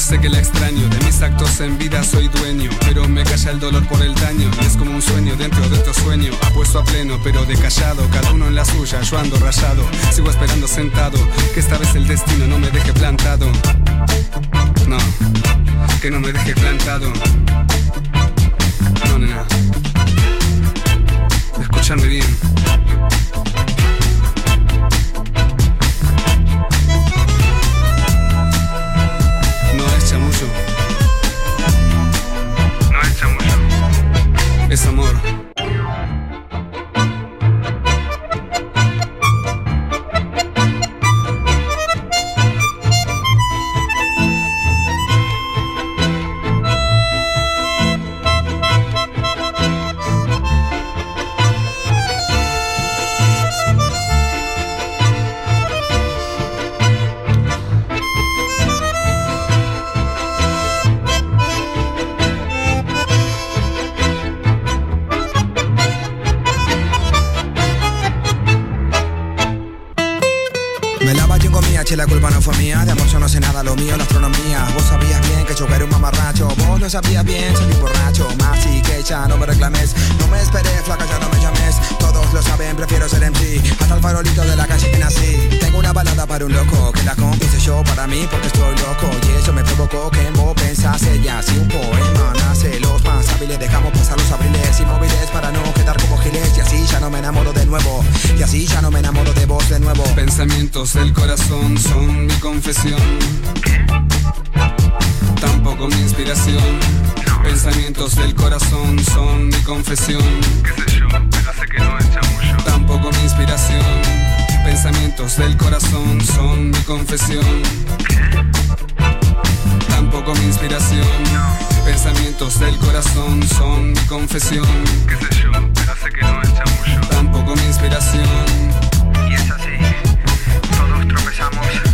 sé que la extraño. De mis actos en vida soy dueño, pero me calla el dolor por el daño. es como un sueño dentro de otro sueño. Apuesto a pleno, pero de callado. Cada uno en la suya, yo ando rayado. Sigo esperando sentado que esta vez el destino no me deje plantado. No, que no me deje plantado. No, nena. Escúchame bien. Es amor. Sabía bien, salí borracho, más y que ya no me reclames. No me esperé, flaca, ya no me llames. Todos lo saben, prefiero ser MC. Hasta el farolito de la calle que nací. Tengo una balada para un loco, que la compuse yo para mí porque estoy loco. Y eso me provocó que en vos pensase ya. Si un poema nace, los más hábiles dejamos pasar los abriles inmóviles para no quedar como giles. Y así ya no me enamoro de nuevo. Y así ya no me enamoro de vos de nuevo. Pensamientos del corazón son mi confesión tampoco mi inspiración. Pensamientos del corazón son mi confesión. ¿Qué sé yo? Pero sé que no es chamullo. Tampoco mi inspiración. Pensamientos del corazón son mi confesión. Tampoco mi inspiración. Pensamientos del corazón son mi confesión. ¿Qué sé yo? Pero sé que no es chamullo. Tampoco mi inspiración. escuchamos.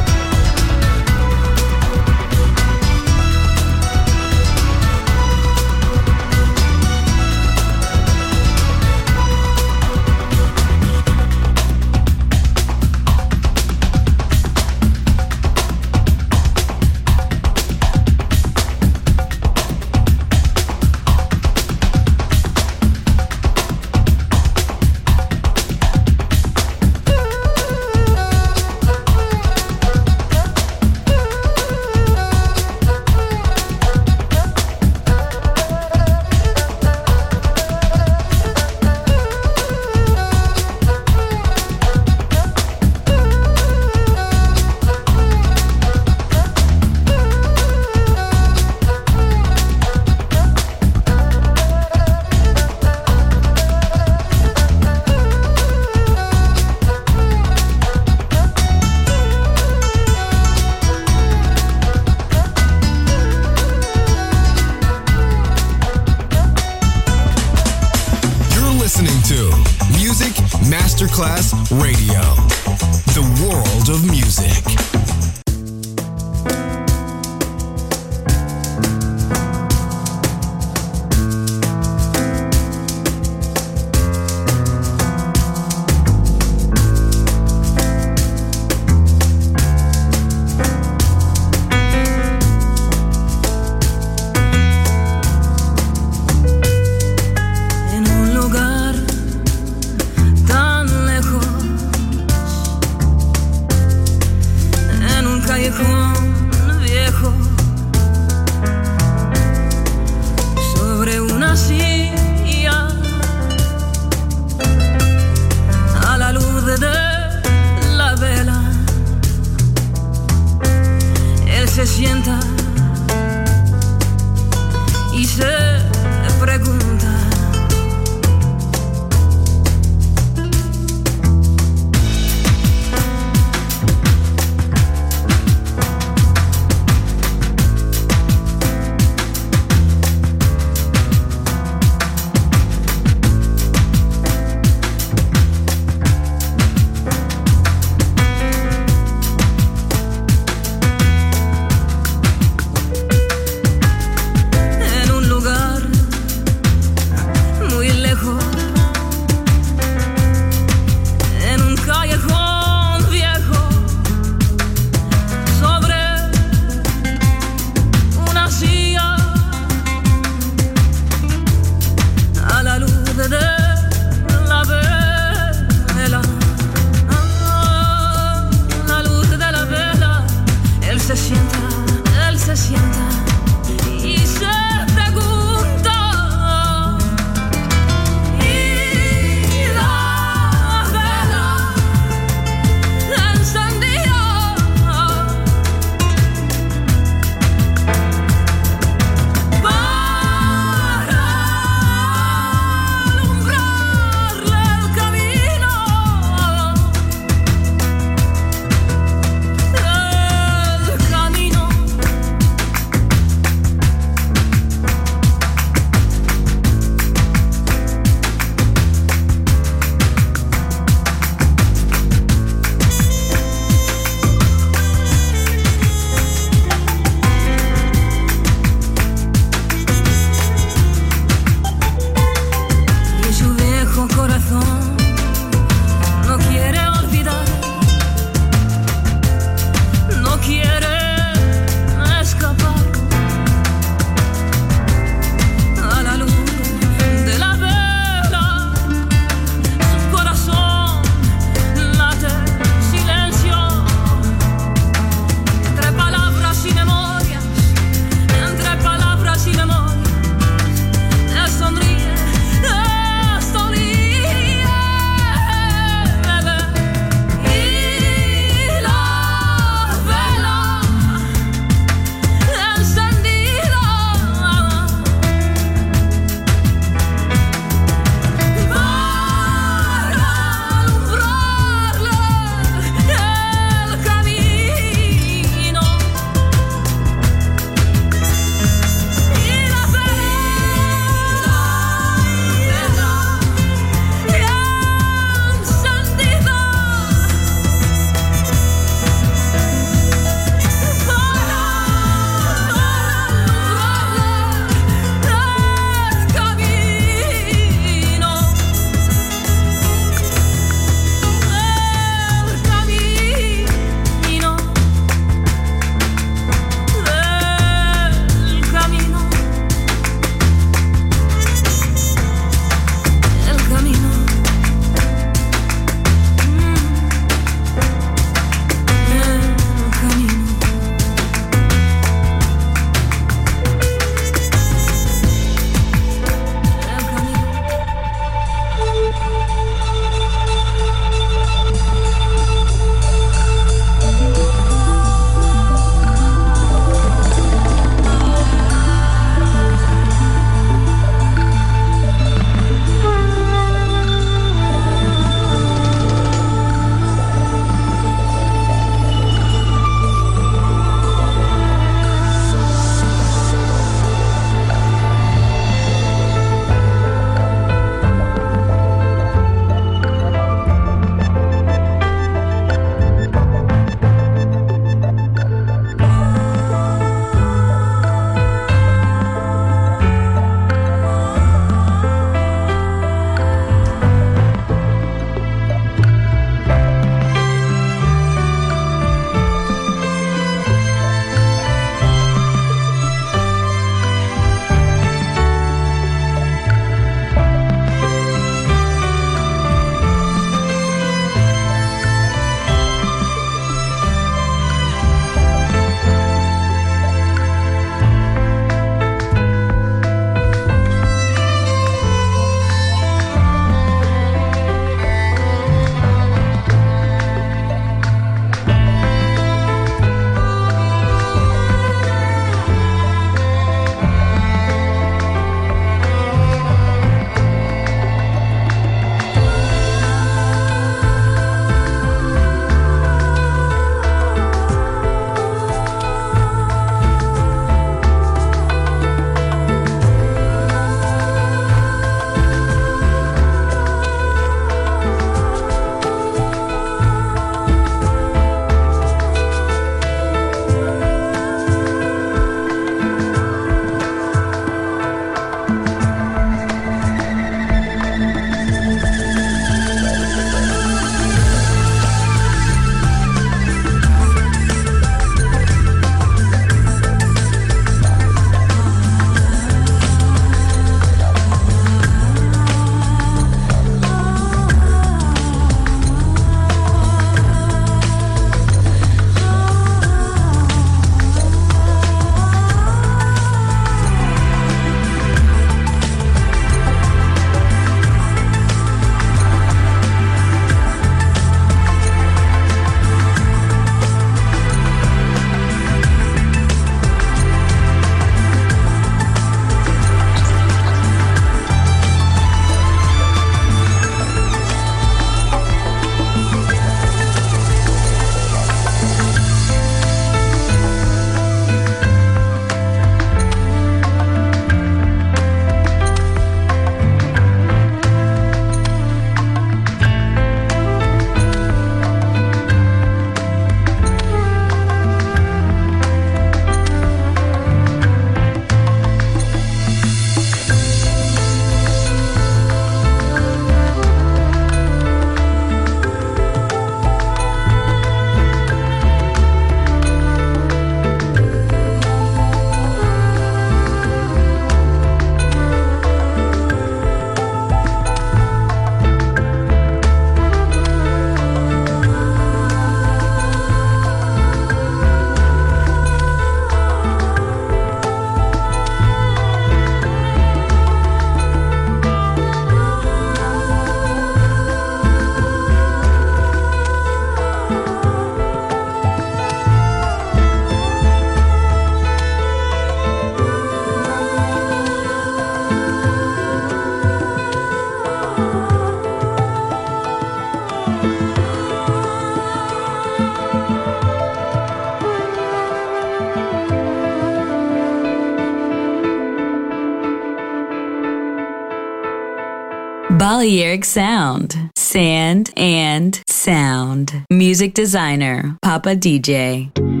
Balearic Sound, Sand and Sound. Music designer, Papa DJ.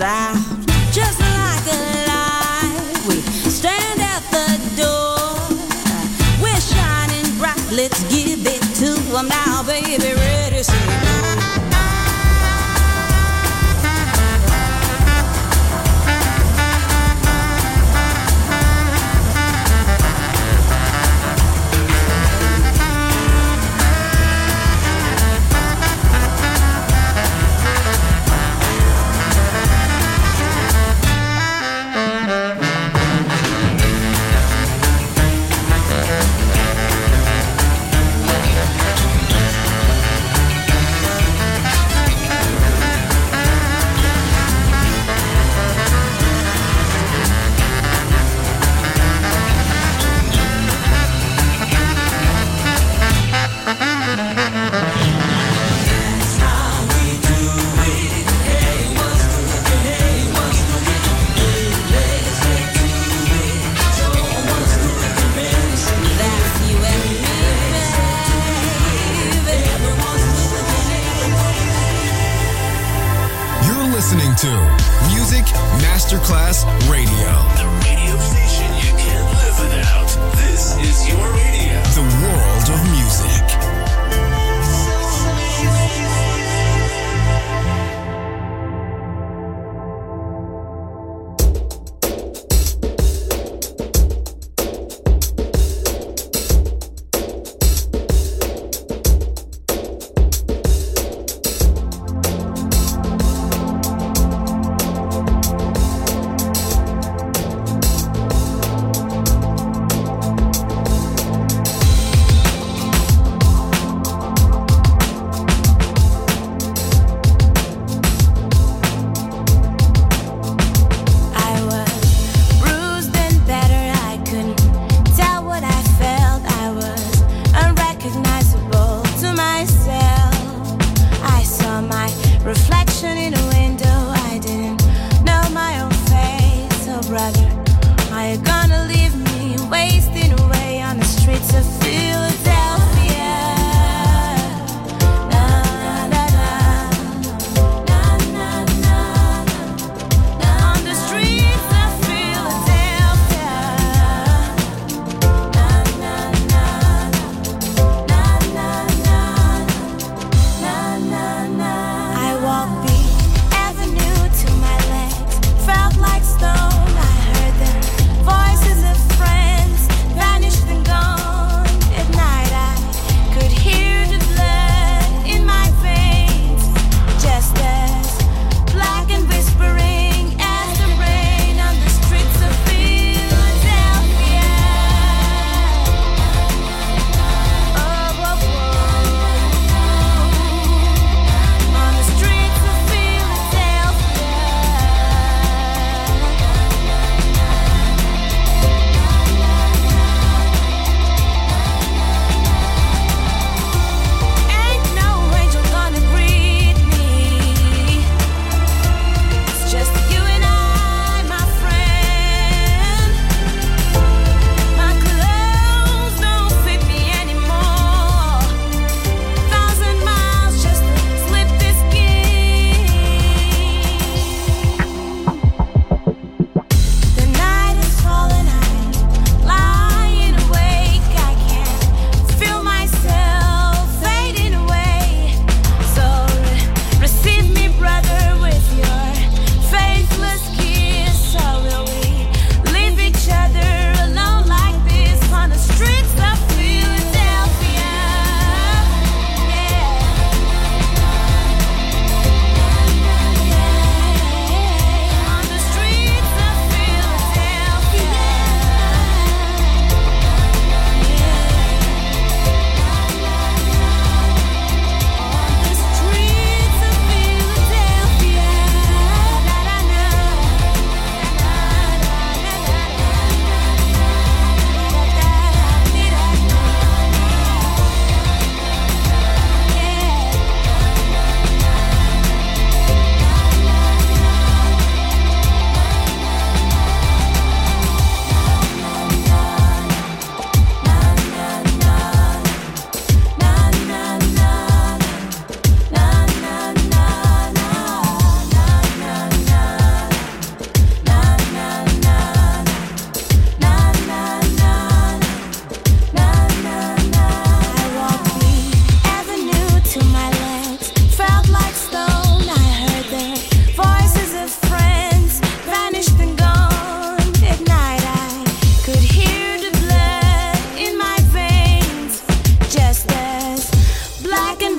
out just like a light. We stand at the door, we're shining bright. Let's give.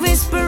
whisper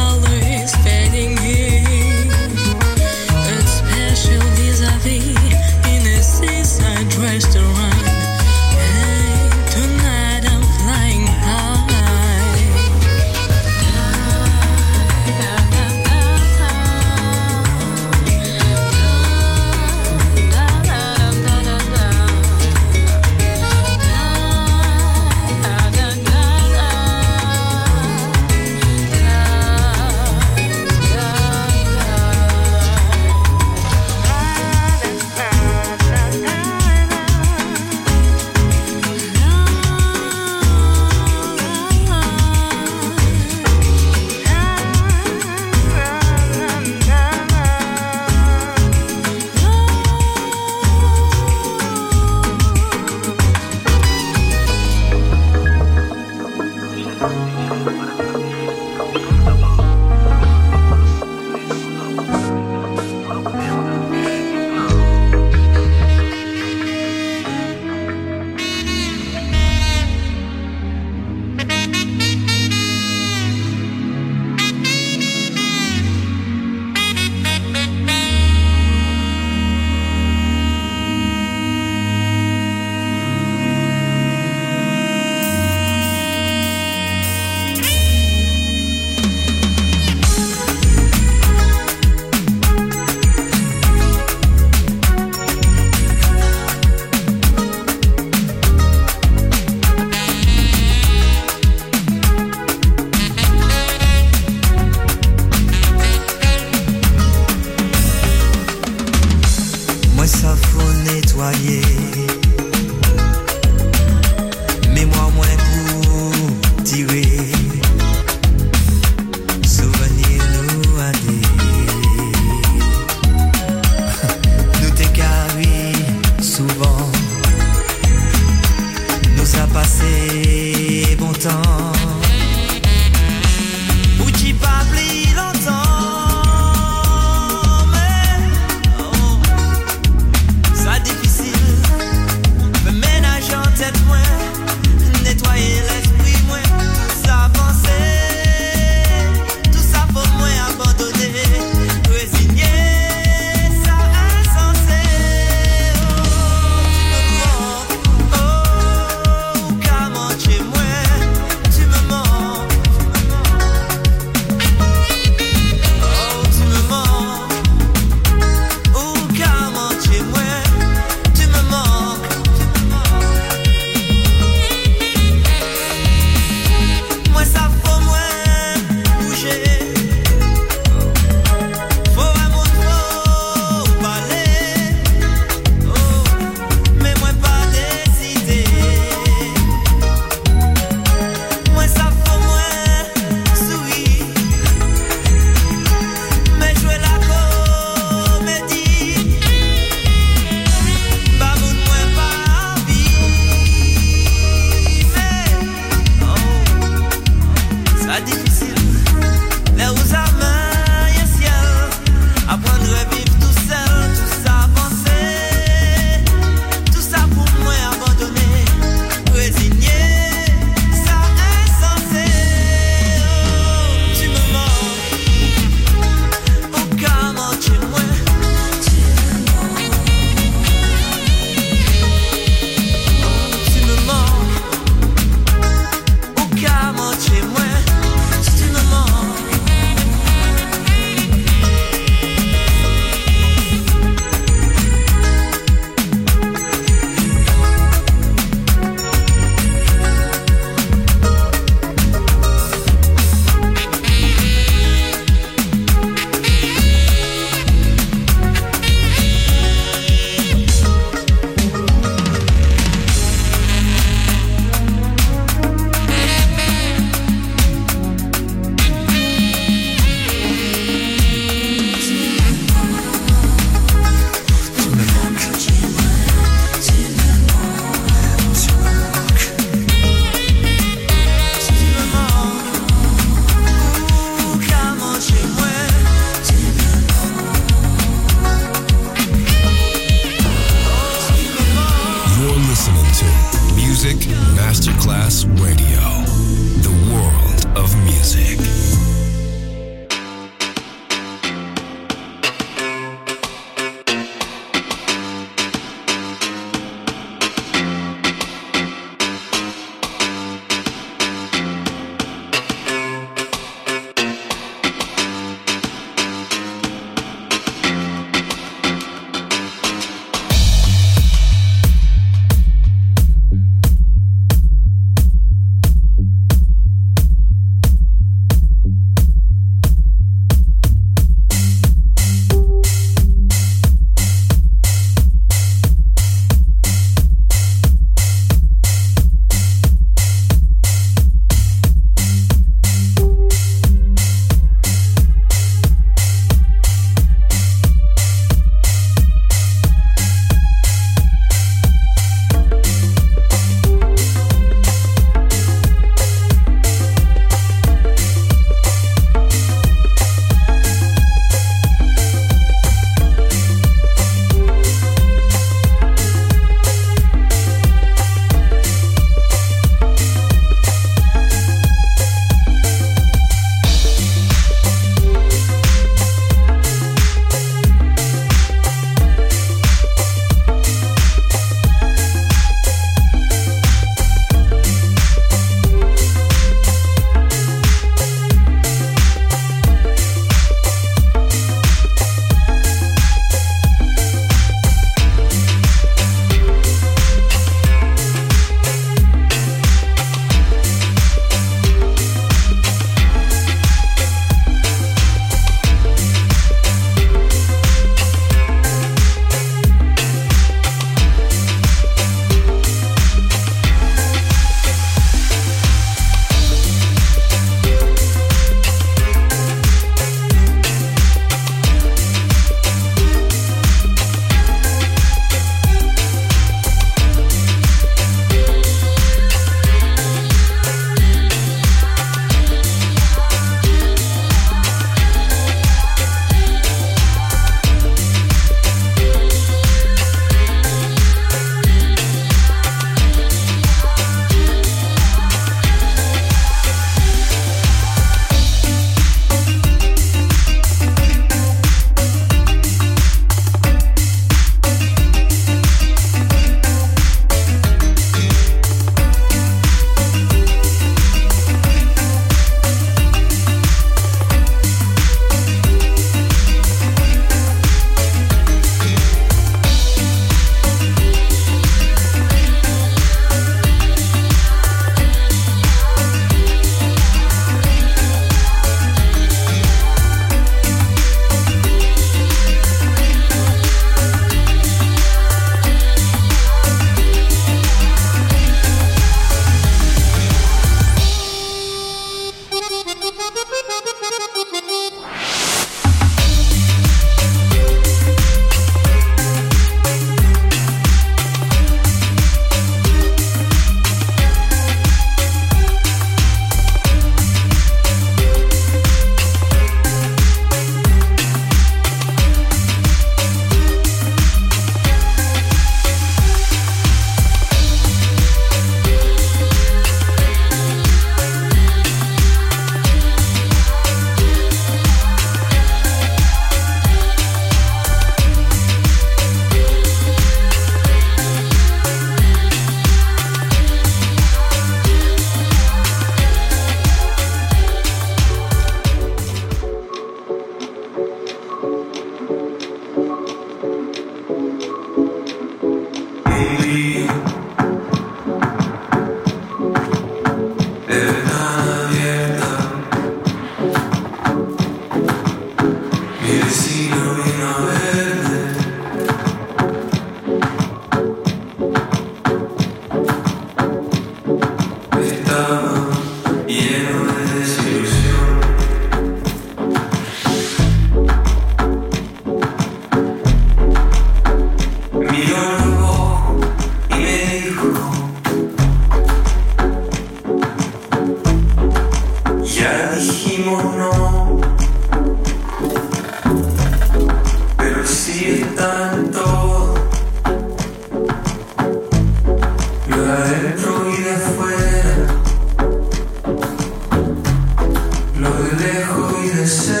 innocent